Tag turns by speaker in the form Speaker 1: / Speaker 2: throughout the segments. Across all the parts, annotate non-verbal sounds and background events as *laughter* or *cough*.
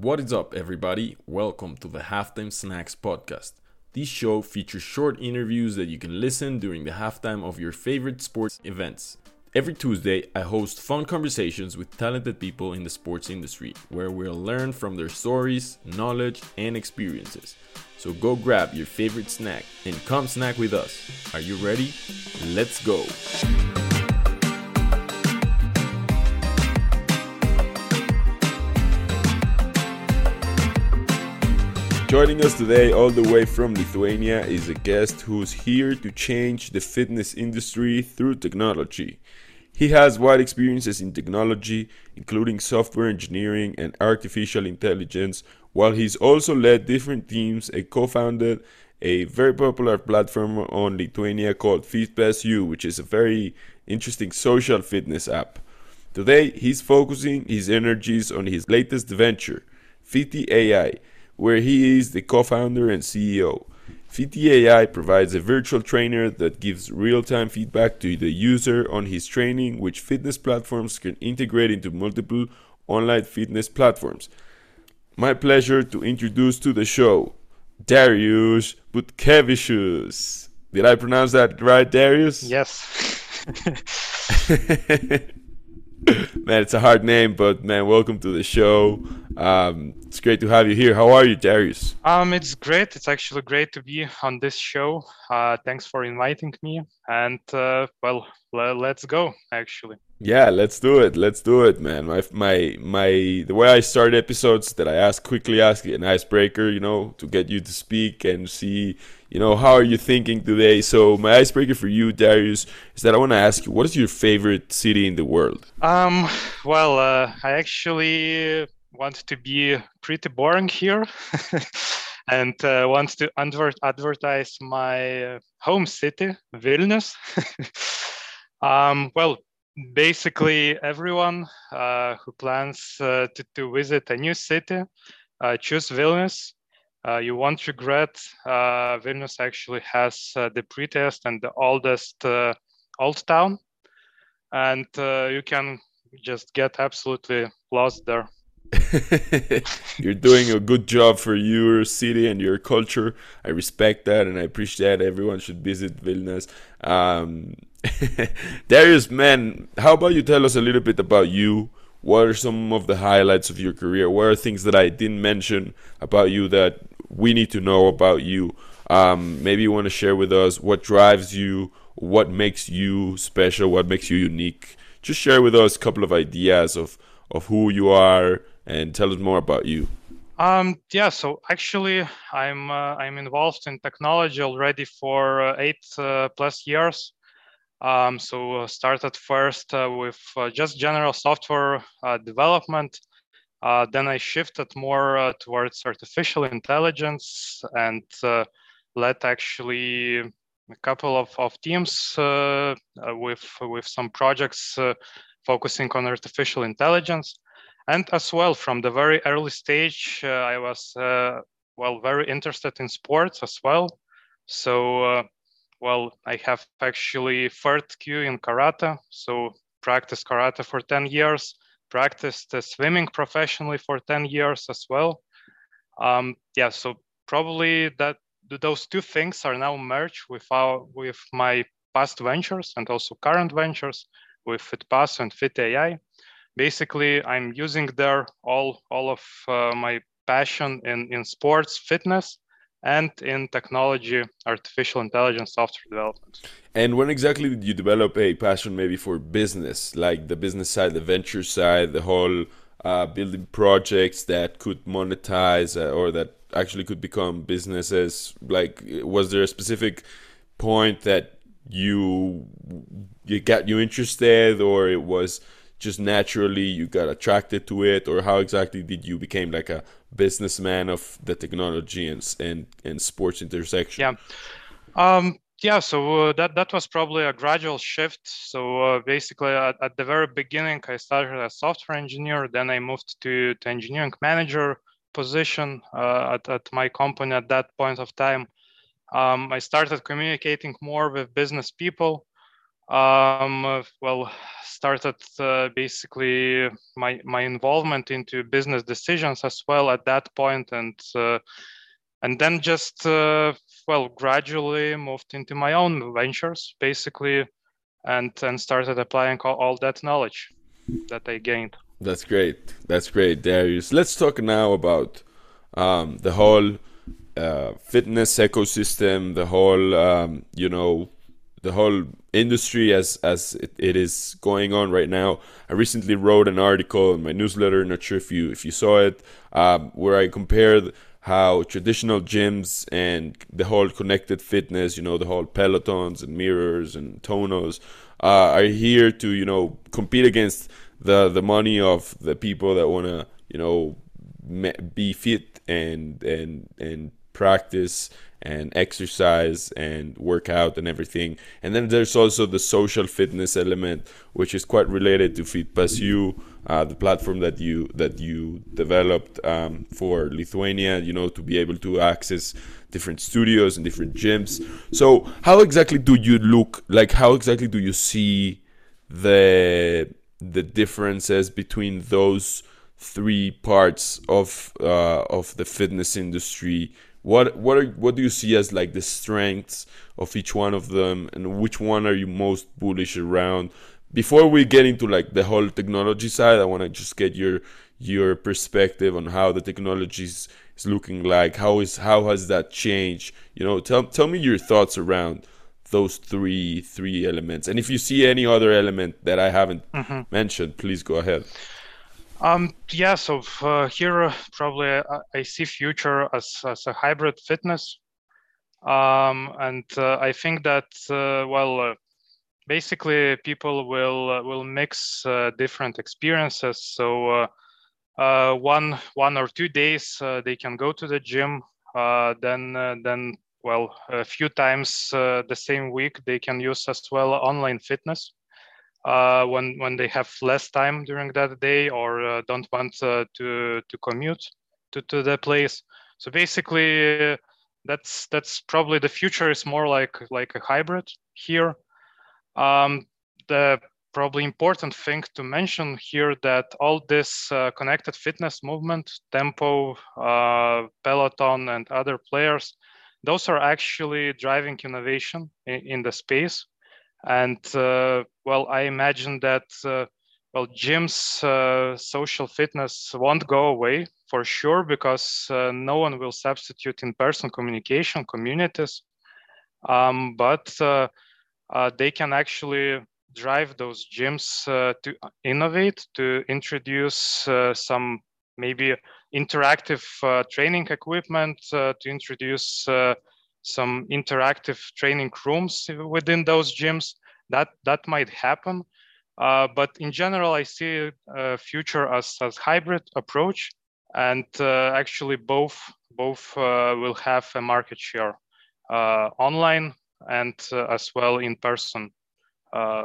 Speaker 1: What is up, everybody? Welcome to the Halftime Snacks podcast. This show features short interviews that you can listen during the halftime of your favorite sports events. Every Tuesday, I host fun conversations with talented people in the sports industry where we'll learn from their stories, knowledge, and experiences. So go grab your favorite snack and come snack with us. Are you ready? Let's go! Joining us today, all the way from Lithuania, is a guest who's here to change the fitness industry through technology. He has wide experiences in technology, including software engineering and artificial intelligence, while he's also led different teams and co founded a very popular platform on Lithuania called FitPassU, which is a very interesting social fitness app. Today, he's focusing his energies on his latest venture, FittyAI where he is the co founder and CEO. AI provides a virtual trainer that gives real time feedback to the user on his training, which fitness platforms can integrate into multiple online fitness platforms. My pleasure to introduce to the show Darius Butkevicius. Did I pronounce that right, Darius?
Speaker 2: Yes. *laughs* *laughs* *laughs*
Speaker 1: man, it's a hard name, but man, welcome to the show. Um, it's great to have you here. How are you, Darius?
Speaker 2: Um, it's great. It's actually great to be on this show. Uh, thanks for inviting me. And uh, well, let's go. Actually.
Speaker 1: Yeah, let's do it. Let's do it, man. My my my the way I start episodes that I ask quickly ask an icebreaker, you know, to get you to speak and see, you know, how are you thinking today. So my icebreaker for you, Darius, is that I want to ask you, what is your favorite city in the world?
Speaker 2: Um, well, uh, I actually want to be pretty boring here. *laughs* and uh, want to adver- advertise my home city, Vilnius. *laughs* um, well, basically everyone uh, who plans uh, to, to visit a new city uh, choose Vilnius. Uh, you won't regret. Uh, Vilnius actually has uh, the prettiest and the oldest old town, and you can just get absolutely lost there. *laughs*
Speaker 1: You're doing a good job for your city and your culture. I respect that and I appreciate that. Everyone should visit Vilnius. Um, *laughs* Darius, man, how about you tell us a little bit about you? What are some of the highlights of your career? What are things that I didn't mention about you that we need to know about you? Um, maybe you want to share with us what drives you, what makes you special, what makes you unique. Just share with us a couple of ideas of, of who you are and tell us more about you.
Speaker 2: Um, yeah, so actually, I'm uh, I'm involved in technology already for uh, eight uh, plus years. Um, so uh, started first uh, with uh, just general software uh, development. Uh, then I shifted more uh, towards artificial intelligence and led actually a couple of, of teams with with some projects focusing on artificial intelligence. And as well, from the very early stage, I was well very interested in sports as well. So well, I have actually third kyu in karate, so practiced karate for 10 years, practiced uh, swimming professionally for 10 years as well. Um, yeah, so probably that those two things are now merged with our with my past ventures and also current ventures with FitPass and FittyAI. Basically, I'm using there all all of uh, my passion in in sports fitness and in technology, artificial intelligence, software development.
Speaker 1: And when exactly did you develop a passion maybe for business, like the business side, the venture side, the whole uh, building projects that could monetize uh, or that actually could become businesses? Like, was there a specific point that you you got you interested, or it was just naturally you got attracted to it, or how exactly did you become like a businessman of the technology and and, and sports intersection?
Speaker 2: Yeah. Um, yeah, so uh, that that was probably a gradual shift. So uh, basically, at, at, the very beginning, I started as software engineer. Then I moved to, to engineering manager position uh, at, at my company at that point of time. Um, I started communicating more with business people. Um, well, started uh, basically my my involvement into business decisions as well at that point, and uh, and then just uh, well gradually moved into my own ventures basically, and and started applying all, all that knowledge that I gained.
Speaker 1: That's great. That's great, Darius. Let's talk now about um, the whole uh, fitness ecosystem, the whole um, you know the whole industry as as it, it is going on right now. I recently wrote an article in my newsletter. Not sure if you if you saw it, um, where I compared how traditional gyms and the whole connected fitness, you know, the whole pelotons and mirrors and Tonals, uh, are here to you know compete against the the money of the people that want to you know be fit and and and practice and exercise and work out and everything. And then there's also the social fitness element, which is quite related to FitPassU, uh, the platform that you that you developed um, for Lithuania. You know, to be able to access different studios and different gyms. So, how exactly do you look like? How exactly do you see the the differences between those three parts of uh, of the fitness industry what what are what do you see as like the strengths of each one of them and which one are you most bullish around? Before we get into like the whole technology side i want to just get your your perspective on how the technology is, is looking like. How is how has that changed? You know tell tell me your thoughts around those three three elements. And if you see any other element that i haven't mm-hmm. mentioned please go ahead
Speaker 2: um, yeah, so uh, here uh, probably I, uh, I, see future as, as a hybrid fitness. Um, and uh, I think that, uh, well, uh, basically people will will mix different experiences. So one one or two days they can go to the gym. then then well a few times the same week they can use as well online fitness uh, when when they have less time during that day or uh, don't want uh, to to commute to, to the place. So basically, that's that's probably the future is more like like a hybrid here. Um, the probably important thing to mention here that all this uh, connected fitness movement, Tempo, uh, Peloton, and other players, those are actually driving innovation in, in the space. And uh, well, I imagine that uh, well, gyms, uh, social fitness won't go away for sure because uh, no one will substitute in-person communication communities. Um, but uh, uh, they can actually drive those gyms to innovate, to introduce some maybe interactive training equipment, to introduce some interactive training rooms within those gyms. That that might happen, uh, but in general, I see a future as as hybrid approach, and uh, actually both both uh, will have a market share uh, online and uh, as well in person, uh,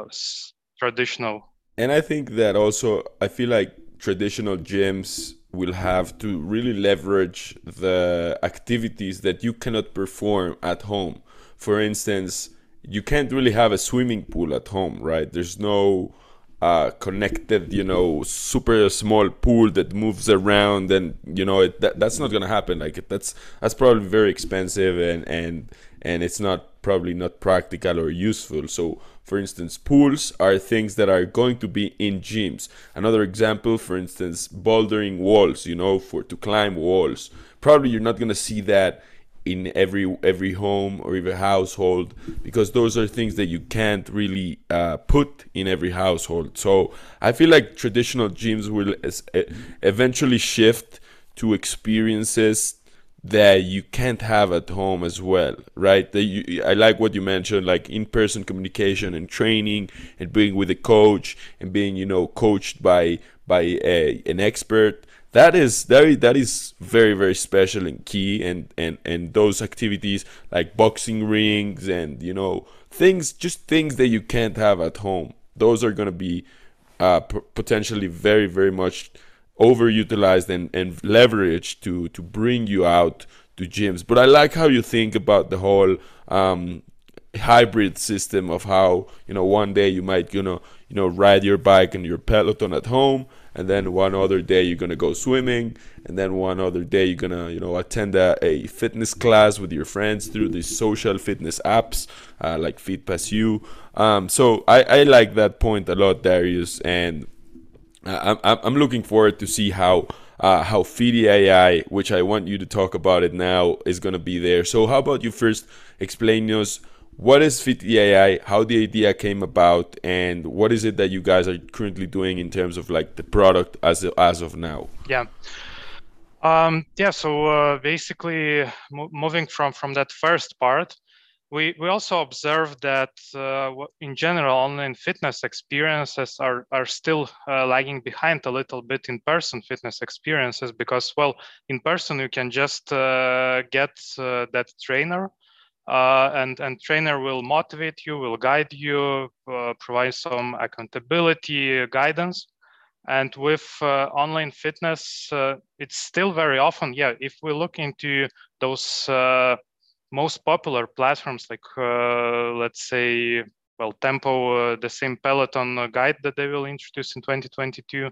Speaker 2: traditional.
Speaker 1: And I think that also I feel like traditional gyms will have to really leverage the activities that you cannot perform at home. For instance, you can't really have a swimming pool at home, right? There's no uh, connected, you know, super small pool that moves around, and you know, it, that, that's not gonna happen. Like that's that's probably very expensive, and and and it's not probably not practical or useful. So for instance, pools are things that are going to be in gyms. Another example, for instance, bouldering walls, you know, for to climb walls. Probably you're not going to see that in every every home or even household because those are things that you can't really uh, put in every household. So I feel like traditional gyms will eventually shift to experiences that you can't have at home as well, right? That you, I like what you mentioned, like in-person communication and training, and being with a coach and being, you know, coached by by a, an expert. That is that, that is very very special and key, and and and those activities like boxing rings and you know things, just things that you can't have at home. Those are gonna be uh, p- potentially very very much overutilized and, and leveraged to to bring you out to gyms. But I like how you think about the whole um, hybrid system of how you know one day you might you know you know ride your bike and your peloton at home and then one other day you're gonna go swimming and then one other day you're gonna you know attend a, a fitness class with your friends through these social fitness apps uh, like FitPassU um, so I, I like that point a lot darius and I'm, I'm looking forward to see how uh, how FittyAI, which I want you to talk about it now, is going to be there. So, how about you first explain us what is FittyAI, how the idea came about, and what is it that you guys are currently doing in terms of like the product as as of now?
Speaker 2: Yeah. Um, yeah, so uh, basically, mo- moving from from that first part, we, we also observe that uh, in general online fitness experiences are, are still uh, lagging behind a little bit in person fitness experiences because well in person you can just uh, get uh, that trainer uh, and and trainer will motivate you will guide you uh, provide some accountability guidance. And with online fitness it's still very often yeah if we look into those most popular platforms like uh, let's say well tempo uh, the same peloton uh, guide that they will introduce in 2022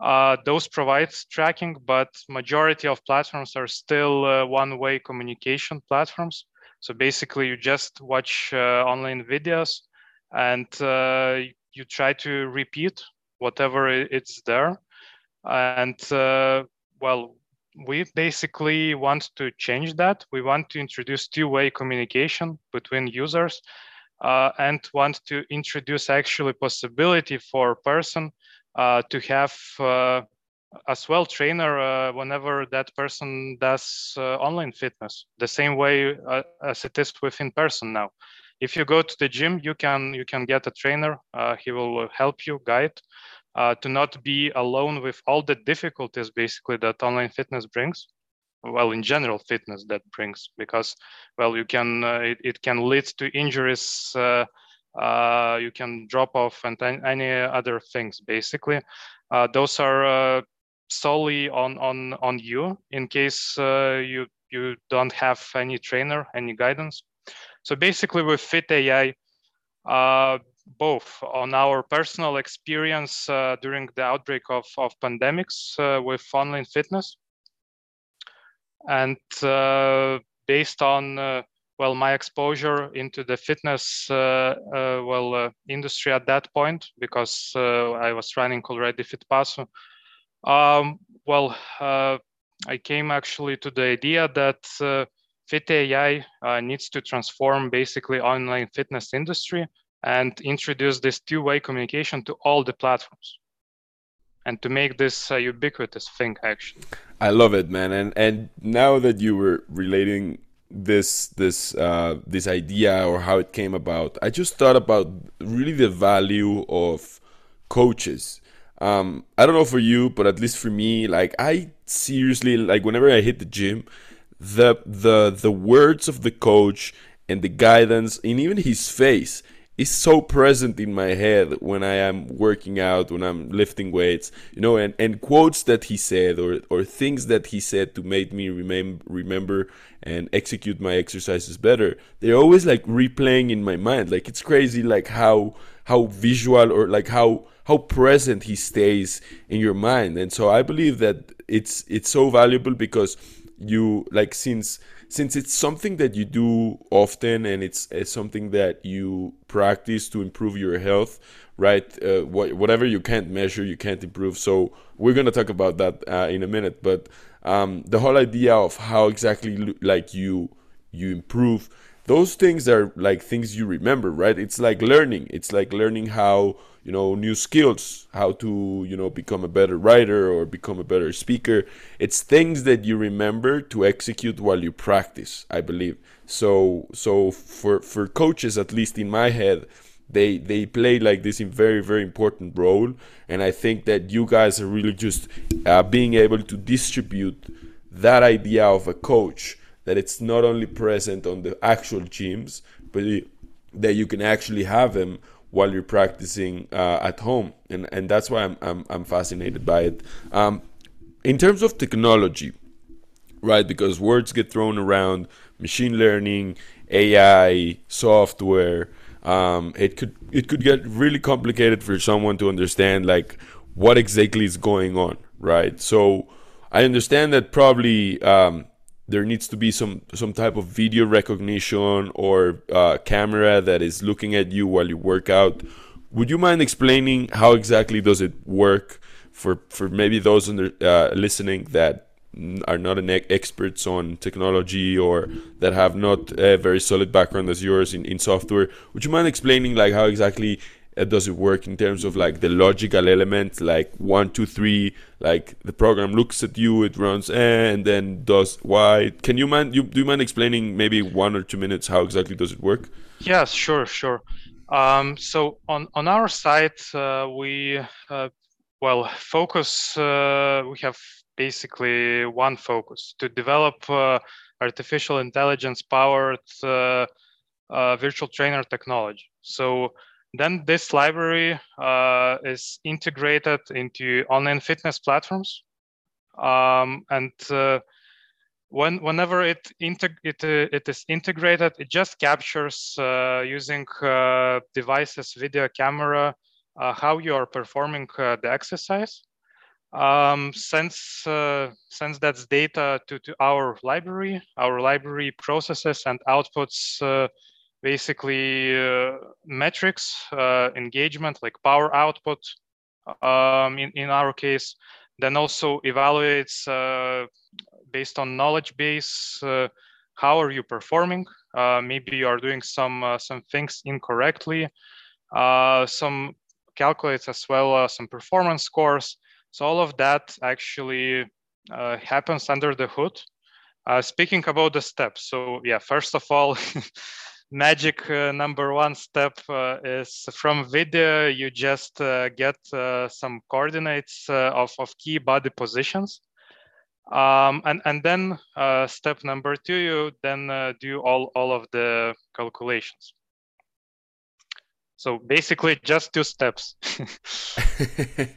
Speaker 2: uh, those provide tracking but majority of platforms are still uh, one-way communication platforms. So basically you just watch uh, online videos and you try to repeat whatever it's there. And well we basically want to change that. We want to introduce two-way communication between users uh, and want to introduce actually possibility for a person uh, to have uh, as well trainer uh, whenever that person does uh, online fitness the same way uh, as it is with in person now if you go to the gym you can you can get a trainer he will help you guide uh, to not be alone with all the difficulties basically that online fitness brings. Well in general fitness that brings because well you can uh, it, it, can lead to injuries uh, uh you can drop off and any other things basically. Uh, those are uh, solely on on on you in case you you don't have any trainer any guidance. So basically with FittyAI both on our personal experience uh, during the outbreak of, of pandemics uh, with online fitness and uh, based on uh, well my exposure into the fitness uh, well industry at that point because i was running already FitPassU um, well i came actually to the idea that FittyAI needs to transform basically online fitness industry and introduce this two-way communication to all the platforms and to make this a ubiquitous thing actually.
Speaker 1: I love it man. And and now that you were relating this this uh, this idea or how it came about i just thought about really the value of coaches. Um, i don't know for you but at least for me like i seriously like whenever i hit the gym the the the words of the coach and the guidance and even his face is so present in my head when I am working out, when I'm lifting weights, you know, and, and quotes that he said or, or things that he said to make me remember remember and execute my exercises better. They're always like replaying in my mind. Like it's crazy like how how visual or like how how present he stays in your mind. And so I believe that it's it's so valuable because you like since since it's something that you do often and it's, it's something that you practice to improve your health right uh, wh- whatever you can't measure you can't improve. So we're going to talk about that uh, in a minute. But um, the whole idea of how exactly like you you improve those things are like things you remember right? It's like learning. It's like learning how you know new skills how to you know become a better writer or become a better speaker. It's things that you remember to execute while you practice i believe. So so for for coaches at least in my head they they play like this in very very important role. And i think that you guys are really just uh, being able to distribute that idea of a coach that it's not only present on the actual gyms but that you can actually have them while you're practicing uh, at home, and and that's why I'm I'm, I'm fascinated by it. Um, in terms of technology, right? Because words get thrown around, machine learning, AI software. Um, it could it could get really complicated for someone to understand like what exactly is going on, right? So I understand that probably um, there needs to be some some type of video recognition or uh, camera that is looking at you while you work out. Would you mind explaining how exactly does it work for for maybe those under, uh, listening that are not an experts on technology or that have not a very solid background as yours in, in software would you mind explaining like how exactly uh, does it work in terms of like the logical element like one two three like the program looks at you it runs eh, and then does why can you mind you do you mind explaining maybe one or two minutes how exactly does it work?
Speaker 2: Yes sure sure. Um, so on on our site uh, we uh, well focus uh, we have basically one focus to develop uh, artificial intelligence powered uh, virtual trainer technology. So then this library uh, is integrated into online fitness platforms. Um, and uh, when, whenever it, it, uh, it is integrated, it just captures uh, using uh, devices, video camera, uh, how you are performing the exercise. Um, since that's data to, to our library, our library processes and outputs basically uh, metrics, uh, engagement, like power output um, in, in our case, then also evaluates uh, based on knowledge base, how are you performing? maybe you are doing some, some things incorrectly. some calculates as well some performance scores. So all of that actually uh, happens under the hood. Uh, speaking about the steps, so yeah, first of all, *laughs* magic uh, number one step uh, is from video you just uh, get uh, some coordinates uh, of, of key body positions. Um, and and then uh, step number two you then do all all of the calculations. So basically just two steps. *laughs* *laughs*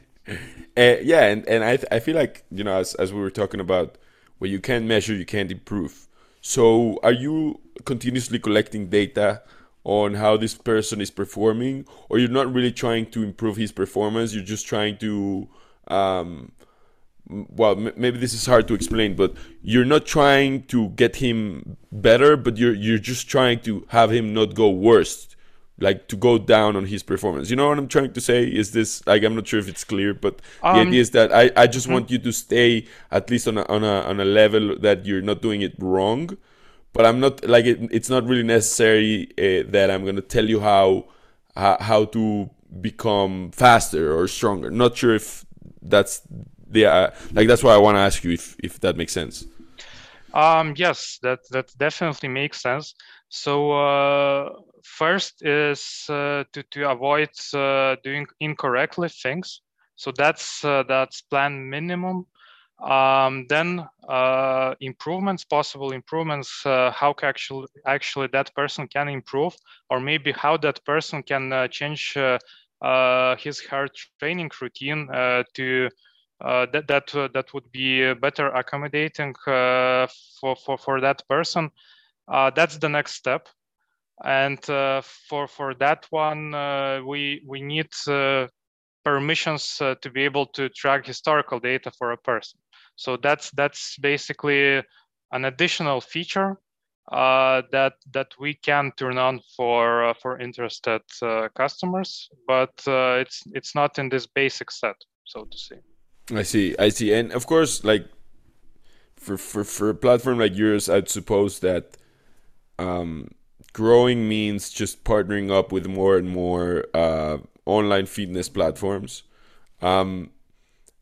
Speaker 1: Yeah and, and I, I feel like you know as, as we were talking about what you can't measure you can't improve so, are you continuously collecting data on how this person is performing, or you're not really trying to improve his performance? You're just trying to, um, well, maybe this is hard to explain, but you're not trying to get him better, but you're you're just trying to have him not go worse like to go down on his performance. You know what I'm trying to say? Is this like I'm not sure if it's clear, but um, the idea is that I, I just mm-hmm. want you to stay at least on a, on a on a level that you're not doing it wrong. But I'm not like it, it's not really necessary uh, that I'm gonna tell you how, how how to become faster or stronger. Not sure if that's the uh, like that's why I want to ask you if if that makes sense.
Speaker 2: Um, yes, that that definitely makes sense. So uh, first is uh, to to avoid uh, doing incorrectly things. So that's uh, that's plan minimum. Um, then uh, improvements, possible improvements, uh, how actually actually that person can improve, or maybe how that person can change his her training routine to uh, that that uh, that would be better accommodating uh, for, for for that person. that's the next step, and for for that one, we we need permissions to be able to track historical data for a person. So that's that's basically an additional feature uh, that that we can turn on for uh, for interested uh, customers, but it's it's not in this basic set, so to say.
Speaker 1: I see, I see, and of course, like for for for a platform like yours, I'd suppose that um, growing means just partnering up with more and more uh, online fitness platforms. Um,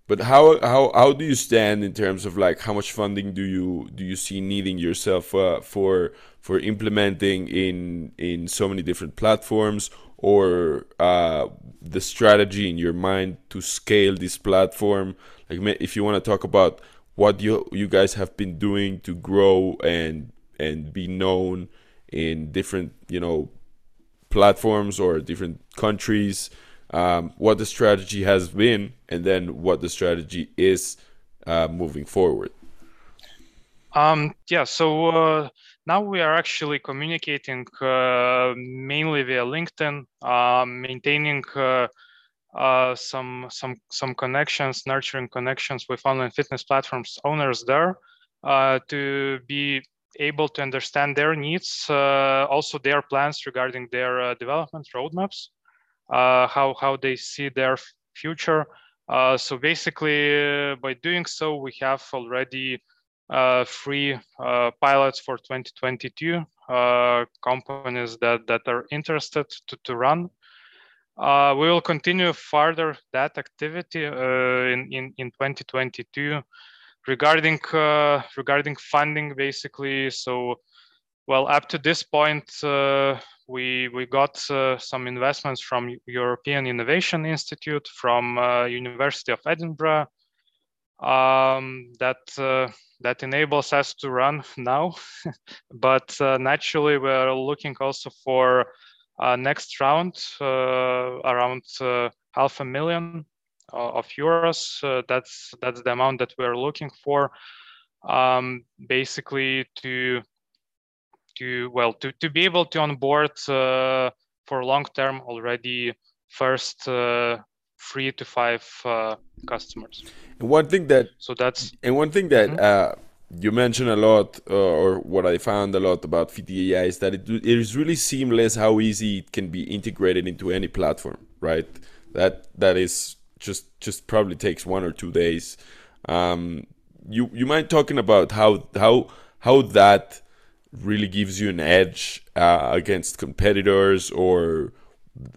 Speaker 1: but how how how do you stand in terms of like how much funding do you do you see needing yourself uh, for for implementing in in so many different platforms or uh, the strategy in your mind to scale this platform like if you want to talk about what you you guys have been doing to grow and and be known in different you know platforms or different countries um, what the strategy has been and then what the strategy is uh, moving forward.
Speaker 2: Um, yeah so uh, now we are actually communicating uh, mainly via LinkedIn, uh, maintaining uh, uh, some some some connections, nurturing connections with online fitness platforms owners there uh, to be able to understand their needs, uh, also their plans regarding their development roadmaps, how how they see their future. so basically, by doing so, we have already uh, free uh, pilots for 2022 uh, companies that, that are interested to, to run. we will continue further that activity in, in, in 2022 regarding regarding funding basically so well up to this point uh, we we got uh, some investments from european innovation institute from uh, university of edinburgh um, that uh, that enables us to run now. *laughs* but uh, naturally, we're looking also for uh, next round uh, around uh, half a million uh, of euros. that's that's the amount that we're looking for, um, basically to to well to to be able to onboard for long term already first three to five uh, customers.
Speaker 1: And one thing that
Speaker 2: so that's
Speaker 1: and one thing that mm-hmm. uh, you mentioned a lot, uh, or what I found a lot about FittyAI is that it, it is really seamless how easy it can be integrated into any platform, right? That that is just just probably takes one or two days. Um, you you mind talking about how how how that really gives you an edge uh, against competitors or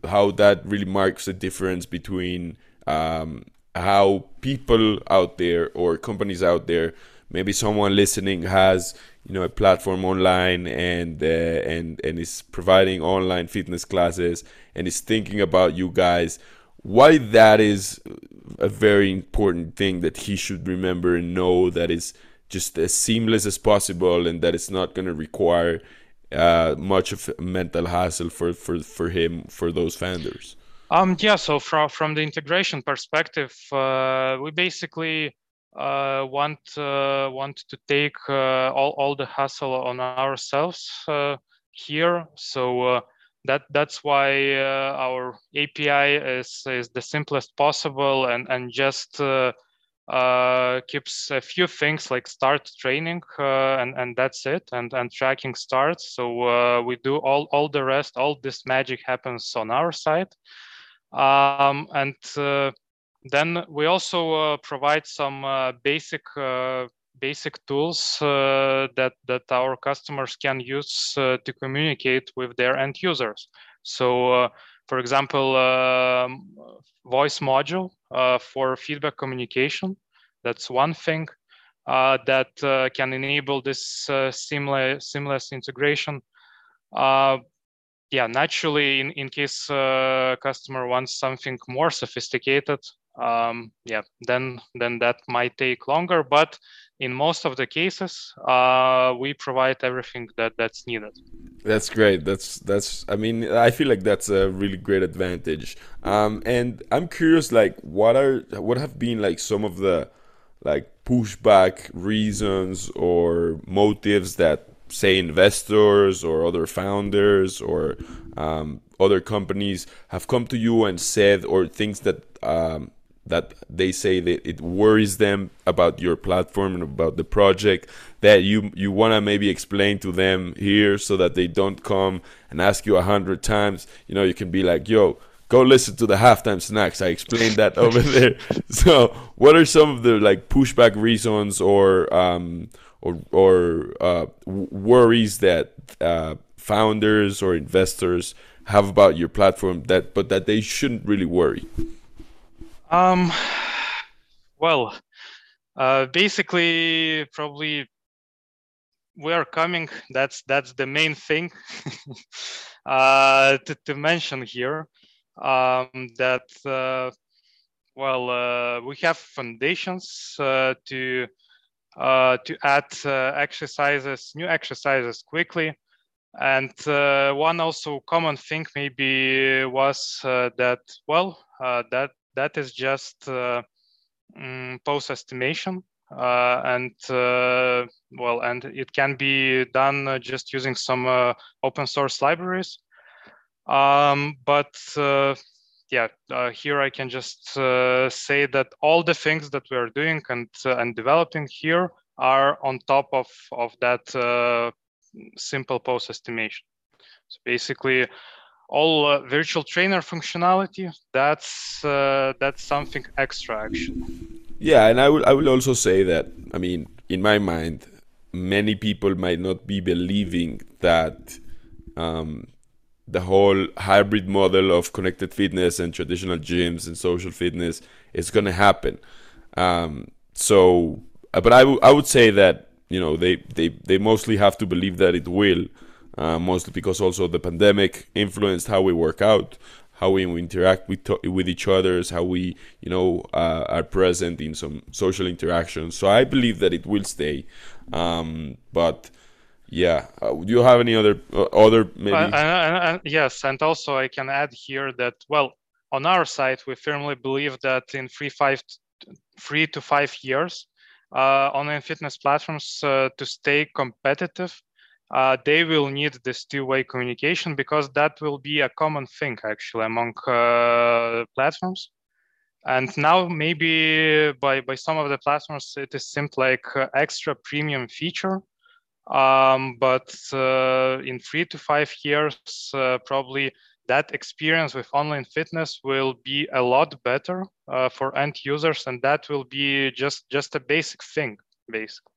Speaker 1: how that really marks a difference between um, how people out there or companies out there maybe someone listening has you know a platform online and uh, and and is providing online fitness classes and is thinking about you guys why that is a very important thing that he should remember and know that is just as seamless as possible and that it's not going to require uh, much of mental hassle for, for, for him for those founders?
Speaker 2: Um, yeah, so from from the integration perspective, uh, we basically uh, want uh, want to take uh, all all the hassle on ourselves uh, here. So that that's why our API is is the simplest possible and and just uh, keeps a few things like start training uh, and and that's it and and tracking starts. So uh, we do all all the rest all this magic happens on our side. Um, and uh, then we also uh, provide some uh, basic basic tools that that our customers can use to communicate with their end users so for example, um, voice module uh, for feedback communication. That's one thing uh, that uh, can enable this uh, seamless, seamless integration. Uh, yeah, naturally, in, in case uh, customer wants something more sophisticated, um, yeah, then then that might take longer. But in most of the cases, uh, we provide everything that that's needed.
Speaker 1: That's great. That's that's. I mean, I feel like that's a really great advantage. Um, and I'm curious, like, what are what have been like some of the like pushback reasons or motives that say investors or other founders or um, other companies have come to you and said or things that um, that they say that it worries them about your platform and about the project that you you want to maybe explain to them here so that they don't come and ask you a hundred times. You know you can be like yo go listen to the halftime snacks. I explained that over *laughs* there. So what are some of the like pushback reasons or um or or uh, worries that uh, founders or investors have about your platform that but that they shouldn't really worry
Speaker 2: um, well, uh, basically, probably we are coming. That's that's the main thing *laughs* uh, to, to mention here. Um, that uh, well, uh, we have foundations uh, to uh, to add uh, exercises, new exercises quickly. And uh, one also common thing maybe was uh, that well uh, that that is just uh, um, pose estimation. Uh, and uh, well, and it can be done uh, just using some uh, open source libraries. Um, but yeah, here I can just say that all the things that we are doing and and developing here are on top of of that simple pose estimation. So basically, all uh, virtual trainer functionality that's uh, that's something extra actually.
Speaker 1: Yeah and i will i will also say that i mean in my mind many people might not be believing that um, the whole hybrid model of connected fitness and traditional gyms and social fitness is going to happen. Um, so uh, but I, w- I would say that you know they, they they mostly have to believe that it will uh, mostly because also the pandemic influenced how we work out, how we interact with with each other, how we you know uh, are present in some social interactions. So I believe that it will stay, um, but yeah. Uh, do you have any other uh, other maybe?
Speaker 2: Uh, yes, and also I can add here that well, on our side we firmly believe that in three five three to five years, uh, online fitness platforms uh, to stay competitive uh, they will need this two-way communication because that will be a common thing actually among uh, platforms. And now maybe by, by some of the platforms, it is seemed like uh, extra premium feature. Um, but uh, in three to five years, uh, probably that experience with online fitness will be a lot better uh, for end users. And that will be just, just a basic thing, basically.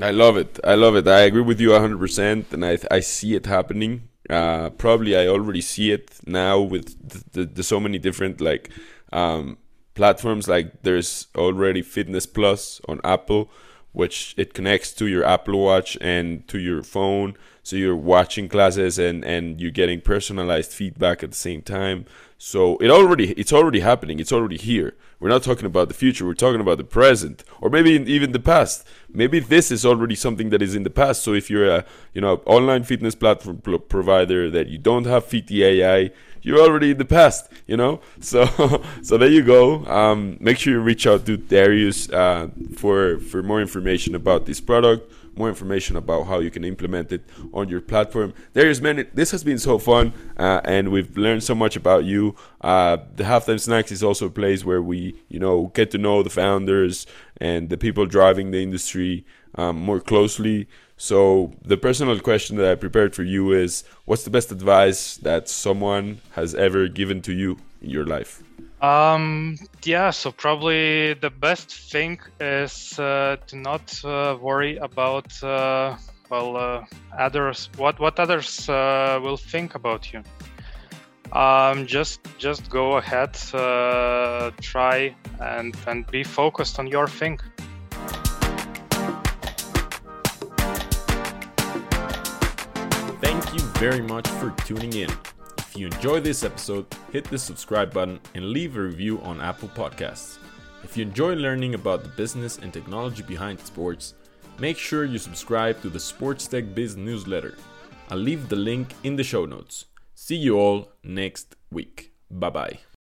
Speaker 1: I love it. I love it. I agree with you 100%, and I, I see it happening. Uh, probably I already see it now with the, the, the so many different like um, platforms. Like there's already Fitness Plus on Apple, which it connects to your Apple Watch and to your phone. So you're watching classes and, and you're getting personalized feedback at the same time. So it already it's already happening. It's already here. We're not talking about the future. We're talking about the present, or maybe even the past. Maybe this is already something that is in the past. So if you're a you know online fitness platform provider that you don't have FittyAI, you're already in the past. You know. *laughs* So so there you go. Um, make sure you reach out to Darius uh, for for more information about this product more information about how you can implement it on your platform. There is many. This has been so fun, uh, and we've learned so much about you. Uh, the halftime snacks is also a place where we, you know, get to know the founders and the people driving the industry um, more closely. So the personal question that I prepared for you is: What's the best advice that someone has ever given to you in your life?
Speaker 2: Um, yeah, so probably the best thing is uh, to not uh, worry about uh, well uh, others what what others uh, will think about you. Um, just just go ahead, uh, try and and be focused on your thing.
Speaker 1: Thank you very much for tuning in. If you enjoyed this episode, hit the subscribe button and leave a review on Apple Podcasts. If you enjoy learning about the business and technology behind sports, make sure you subscribe to the Sports Tech Biz newsletter. I'll leave the link in the show notes. See you all next week. Bye bye.